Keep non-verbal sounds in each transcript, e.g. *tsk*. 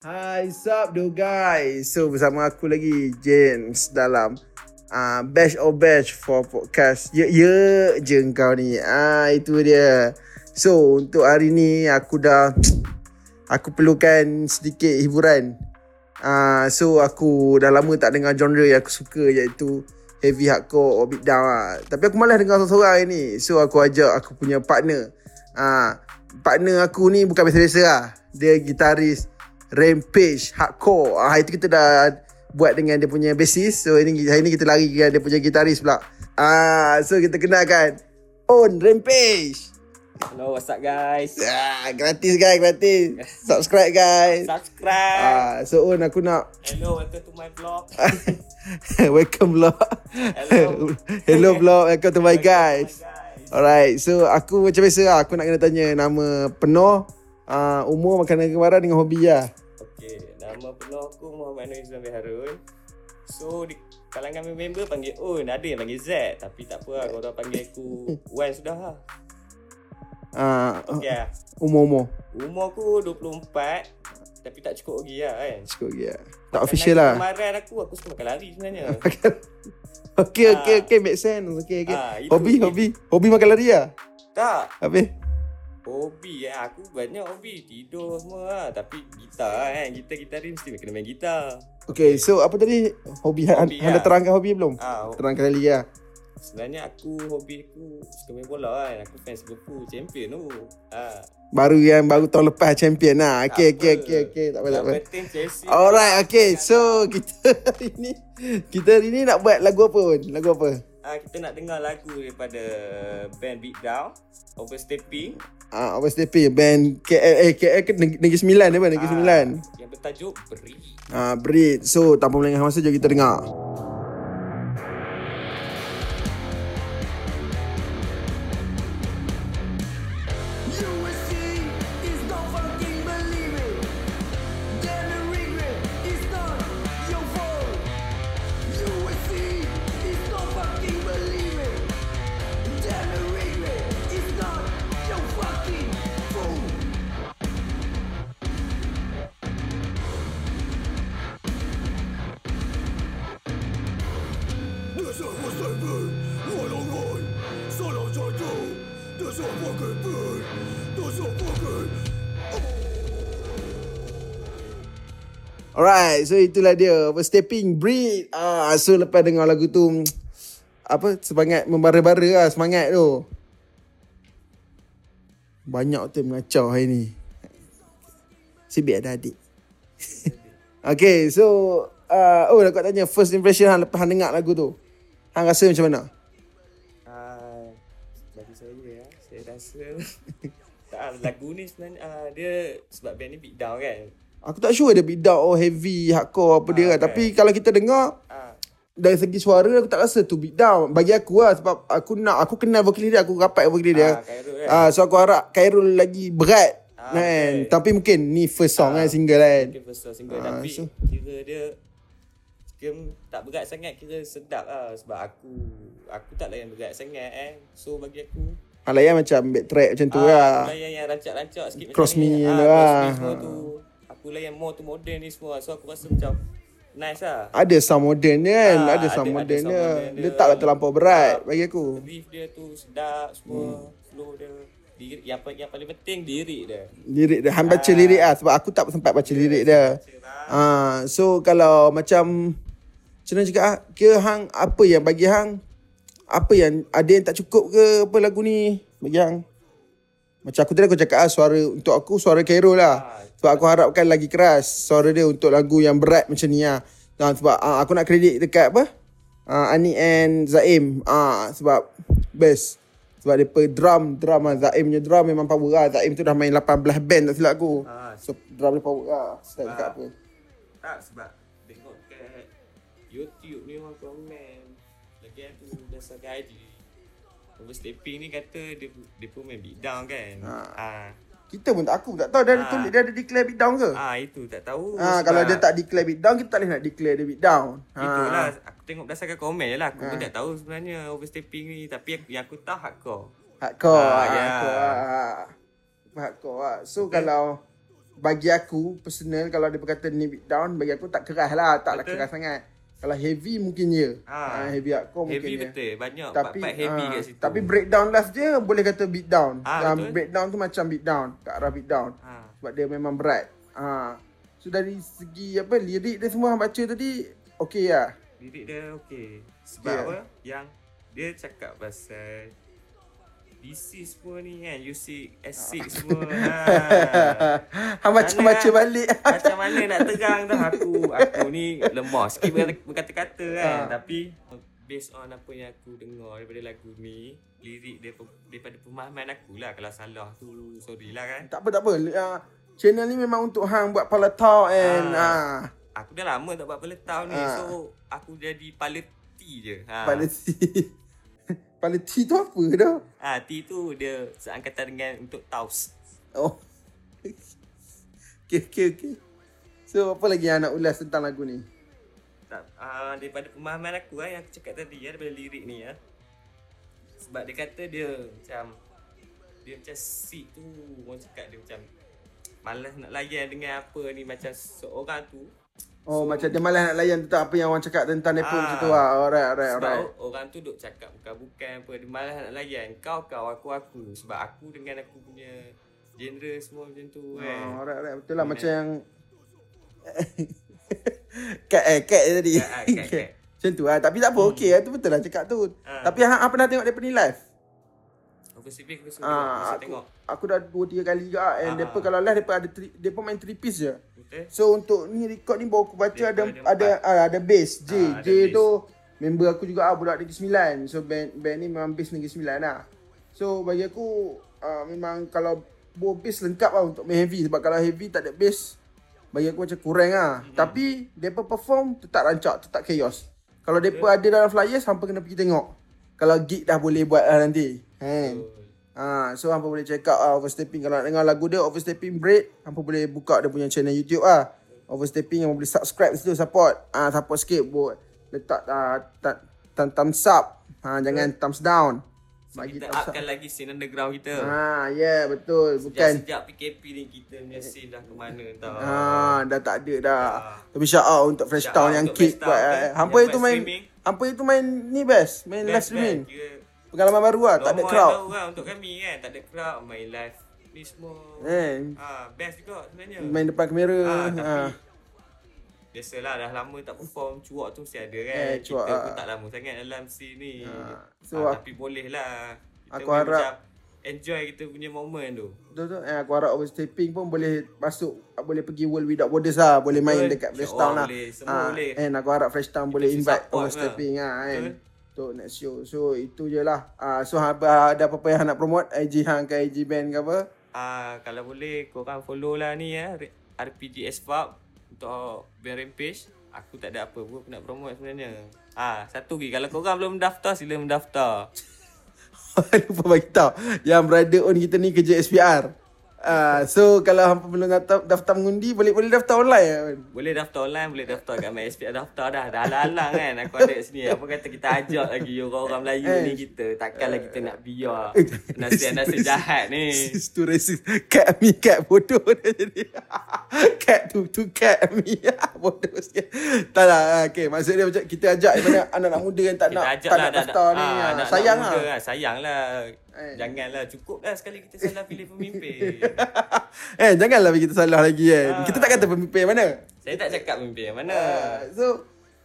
Hai, sup do guys. So bersama aku lagi James dalam uh, Bash or Bash for podcast. Ya ya je kau ni. Ah itu dia. So untuk hari ni aku dah aku perlukan sedikit hiburan. Ah uh, so aku dah lama tak dengar genre yang aku suka iaitu heavy hardcore or beatdown lah. Tapi aku malas dengar seorang-seorang ni. So aku ajak aku punya partner. Ah uh, partner aku ni bukan biasa-biasa lah. Dia gitaris Rampage Hardcore. Ah itu kita dah buat dengan dia punya bassist. So ini hari ni kita lari dengan dia punya gitaris pula. Ah so kita kenalkan On Rampage. Hello, what's up guys? Ah gratis guys, gratis. *laughs* Subscribe guys. Subscribe. Ah so On aku nak Hello, welcome to my vlog. *laughs* welcome vlog. Hello. *laughs* Hello vlog. Welcome to my guys. Welcome, guys. Alright, so aku macam biasa lah. Aku nak kena tanya nama penuh, uh, umur, makanan kemaran dengan hobi lah. Penuh aku Muhammad Nur Izlan Harun. So, di kalangan member panggil On. Ada yang panggil Z. Tapi tak apa lah. Korang panggil aku *laughs* Wan sudah lah. Uh, Okay lah. umur-umur. Umur aku 24. Tapi tak cukup lagi lah kan. Cukup lagi lah. Tak official lah. Kemarin aku, aku suka makan lari sebenarnya. *laughs* okay, okay, Ah. okay. Make sense. Okay, okay. Ah, itu- hobi, hobi. Hobi makan lari lah. tak. Habis? Hobi eh. Aku banyak hobi. Tidur semua lah. Tapi gitar kan. Gitar-gitar ni mesti kena main gitar. Okay, so apa tadi? Hobi, hobi anda lah. terangkan hobi belum? Ah, Terangkan lagi lah. Sebenarnya aku hobi aku suka main bola kan. Aku fans Liverpool champion tu. Ha. Baru yang baru tahun lepas champion lah. Okay, Tak okay, apa. okay, okay. Tak apa, tak apa. penting Chelsea. Alright, okay. So, kita *laughs* hari ni, kita hari ni nak buat lagu apa pun? Lagu apa? Ah kita nak dengar lagu daripada band Beatdown, Overstepping. Ah, apa stepping band KL eh KL ke Negeri Sembilan apa Negeri Ah, Sembilan. Yang bertajuk Beri. Ah, Breed. So, tanpa melengah masa jom kita dengar. Alright, so itulah dia stepping breed. Ah, so lepas dengar lagu tu *tsk* apa semangat membara-bara lah semangat tu. Banyak tu mengacau hari ni. Sibik ada adik. *laughs* okay, so uh, oh nak tanya first impression hang lepas hang dengar lagu tu. Hang rasa macam mana? Ah bagi saya ya, saya rasa *laughs* tak lagu ni sebenarnya ah, dia sebab band ni Beatdown kan. Aku tak sure dia beat down or heavy, hardcore apa dia Ah, kan. Tapi kalau kita dengar Ah dari segi suara aku tak rasa tu beat down bagi aku lah sebab aku nak aku kenal vokalis dia aku rapat vokalis dia. Ah, Khairul kan? Ah so aku harap Khairul lagi berat Ah, kan. betul. Tapi mungkin ni first song kan single kan. Mungkin first song single Ah, tapi so- kira dia kira tak berat sangat kira sedap lah sebab aku aku tak layan berat sangat eh. So bagi aku Alayan macam backtrack macam tu ah, lah. aku layan yang rancak-rancak sikit Cross macam me ni. tu Ah, lah. cross me semua tu. Aku layan more tu modern ni semua. So aku rasa macam nice lah. Ada sound modern dia kan. Ah, ada sound ada- modern sound dia. Dia dia. taklah terlampau berat Ah, bagi aku. Riff dia tu sedap semua. Flow dia. Diri, yang, yang paling penting lirik dia. Lirik dia. Han baca lirik lah sebab aku tak sempat baca lirik dia. Ah, so kalau macam macam mana cakap ah, kira hang apa yang bagi hang apa yang ada yang tak cukup ke apa lagu ni bagi hang? Macam aku tadi aku cakap ah, suara untuk aku suara Cairo lah. Sebab aku harapkan lagi keras suara dia untuk lagu yang berat macam ni lah. Nah, sebab ah, aku nak kredit dekat apa? Ah, Ani and Zaim. Ah, sebab best. Sebab dia per drum, drum lah. Zaim punya drum memang power lah. Zaim tu dah main 18 band tak silap aku. Ah, So drum dia power lah. Saya cakap Ah. apa. Tak sebab tengok kat YouTube ni orang komen. Lagi aku dasar gaji. Overstepping ni kata dia dia pun main beatdown kan. Ah. Ah. Kita pun tak aku tak tahu dia ada Ah. tulis dia ada declare beat down ke? Ah itu tak tahu. Ah, sebab kalau dia tak declare beat down kita tak boleh nak declare dia beat down. Itulah Ah. aku tengok berdasarkan komen je lah. Aku pun Ah. tak tahu sebenarnya overstepping ni tapi aku, yang aku tahu hardcore. Hardcore. Ah, ya. hardcore. Ah. Hardcore. Ah. So kalau bagi aku personal kalau dia berkata ni beat down bagi aku tak keras lah, taklah keras sangat. Kalau heavy mungkin ya. Ha. Ha, heavy hardcore mungkin Heavy ya. betul. Banyak Tapi part-part heavy ah, kat situ. Tapi breakdown last dia boleh kata beat down. Ah, betul. breakdown tu macam beat down, ke arah beat down. Ha. Sebab dia memang berat. Ha. So dari segi apa lirik dia semua hang baca tadi okey lah. Lirik dia okey. Sebab Okay. apa? Yang dia cakap pasal DC semua ni kan UC acid semua ha. *laughs* hang baca balik. *laughs* Macam mana nak terang tu aku Aku ni lemah sikit ber- berkata-kata kan Ha. Tapi Based on apa yang aku dengar daripada lagu ni Lirik dia daripada pemahaman aku lah Kalau salah tu sorry lah kan tak apa tak apa. Uh, channel ni memang untuk hang buat pala talk and Ah. ah. Aku dah lama tak buat peletau ni Ha. So aku jadi paleti je ha. Pala *laughs* T. pala T tu apa dah? ha, T tu dia seangkatan dengan untuk taus Oh. *laughs* okay, okay, okay. So, apa lagi yang nak ulas tentang lagu ni? tak, uh, Daripada pemahaman aku lah yang aku cakap tadi ya, Daripada lirik ni ya. Sebab dia kata dia macam Dia macam sick tu Orang cakap dia macam Malas nak layan dengan apa ni Macam seorang tu Oh, macam dia malas nak layan tentang apa yang orang cakap tentang Nepal Ah. macam tu lah. Alright, alright, Sebab alright. orang tu duk cakap bukan-bukan apa Dia malas nak layan Kau kau aku aku Sebab aku dengan aku punya Genre semua macam tu kan Oh, alright, alright. Betul lah Dengan- macam yang... *laughs* cat eh, cat je tadi. Ah, ah, cat, cat. Macam tu lah. Tapi tak apa, okey lah. Tu betul lah cakap tu. Ah. Tapi hang hang pernah tengok daripada ni live? Aku Ah, aku, tengok aku dah 2 3 kali juga and Ah. depa kalau live depa ada three, depa main 3 piece je. Betul? So untuk ni record ni baru aku baca Depa ada ada ada empat. ada, bass J. Ah, J bass. tu member aku juga ah budak Negeri Sembilan. So band band ni memang bass Negeri Sembilan lah. So bagi aku uh, memang kalau bawa bass lengkap lah untuk main heavy sebab kalau heavy tak ada bass bagi aku macam kurang lah. Mm-hmm. Tapi depa perform tetap rancak, tetap chaos. Kalau depa ada dalam flyers hampa kena pergi tengok. Kalau gig dah boleh buat lah nanti. Kan? Ha, so hampa boleh check out lah Overstepping Kalau nak dengar lagu dia Overstepping Break Hampa boleh buka dia punya channel YouTube lah Overstepping Hampa boleh subscribe situ Support ah ha, Support sikit buat Letak uh, thumbs up ha, Jangan thumbs down So kita upkan lagi scene underground kita Ha, yeah betul Sejak, Bukan sejak PKP ni kita punya scene dah ke mana tau Ha, dah tak ada dah. Ah. Tapi shout out untuk Fresh Town yang kick buat. kan? eh. Yang Hampa itu main. Hampa itu main ni best, main live Best, streaming. best. Pengalaman baru lah, tak ada crowd. tahu lah untuk kami kan Tak ada crowd Main live Ni semua Eh, ha, Best juga sebenarnya main depan kamera. ha, Ha, Tapi Biasalah dah lama tak perform Cuak tu mesti ada kan Eh, cuak, Kita pun ah. tak lama sangat dalam scene ni Ah, so, so ha, aku- Tapi boleh lah Kita aku harap- macam Enjoy kita punya moment tu Betul tu. Eh, aku harap overstepping pun boleh masuk boleh pergi World Without Borders lah. Boleh main Betul. dekat Fresh Town lah. boleh. Semua Ah, boleh. And aku harap Fresh Town boleh invite overstepping lah kan. Untuk next show. So itu je lah. Ah, so apa ada apa-apa yang nak promote IG hang ke IG band ke apa? Ah, Kalau boleh korang follow lah ni ya RPG Asphalt Untuk band Rampage Aku tak ada apa pun aku nak promote sebenarnya Ah, Satu lagi Kalau korang belum mendaftar Sila mendaftar *laughs* Lupa bagi tahu yang brother on kita ni kerja SPR. Uh, so kalau hampa belum daftar, daftar mengundi boleh boleh daftar online. Boleh daftar online Boleh daftar kat MySP Daftar dah Dah alang-alang kan Aku ada sini Apa kata kita ajak lagi Orang-orang Melayu Eh. ni kita Takkanlah kita nak biar Nasihat-nasihat *laughs* jahat ni Racist tu racist. Cat me cat bodoh dia jadi. *laughs* cat tu tu cat me. *laughs* bodoh sikit. Tak lah. Okay. Maksud dia macam kita ajak daripada anak-anak muda yang tak Kita nak tak lah nak daftar ni. ah, ah. Sayang muda lah. Sayang lah Eh. Janganlah Cukup dah sekali kita salah pilih pemimpin *laughs* eh janganlah bagi kita salah lagi kan. Ah. Kita tak kata pemimpin mana. Saya tak cakap pemimpin yang mana Uh, so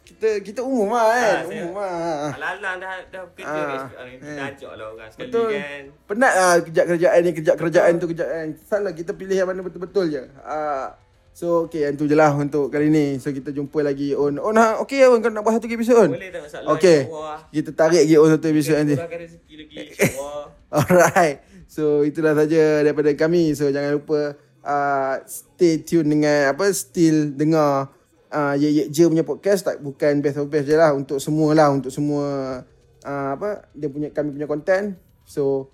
kita kita umum lah kan. Ah, saya- umum lah. Alang-alang dah dah kerja Ah, ni. Kita eh. ajak lah orang sekali Betul. kan. Penat lah kejap kerjaan ni, kejap kerjaan tu, kejap kan. Salah kita pilih yang mana betul-betul je. Uh, so okay, yang tu je lah untuk kali ni. So kita jumpa lagi on. On ha, okay On kau nak buat satu episod On? Boleh tak masalah. Okay. Kita tarik lagi on satu episod nanti. Kurangkan rezeki lagi insyaAllah. *laughs* *laughs* Alright. So itulah saja daripada kami. So jangan lupa uh, stay tune dengan apa still dengar uh, Ye Ye Je punya podcast tak bukan best of best je lah untuk semua lah untuk semua uh, apa dia punya kami punya content. So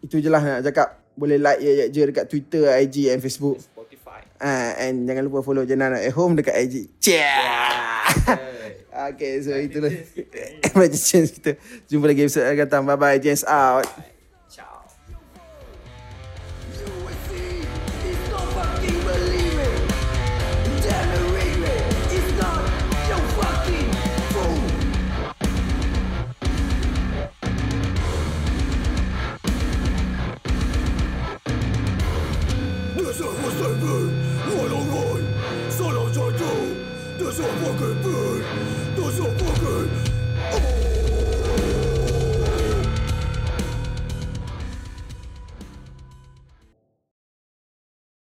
itu je lah nak cakap. Boleh like Ye Ye Je dekat Twitter, IG and Facebook. Spotify. Uh, and jangan lupa follow Jenana at home dekat IG. Yeah. *laughs* Okay. So itulah *laughs* Chance kita. Jumpa lagi episode akan datang. Bye bye, James out.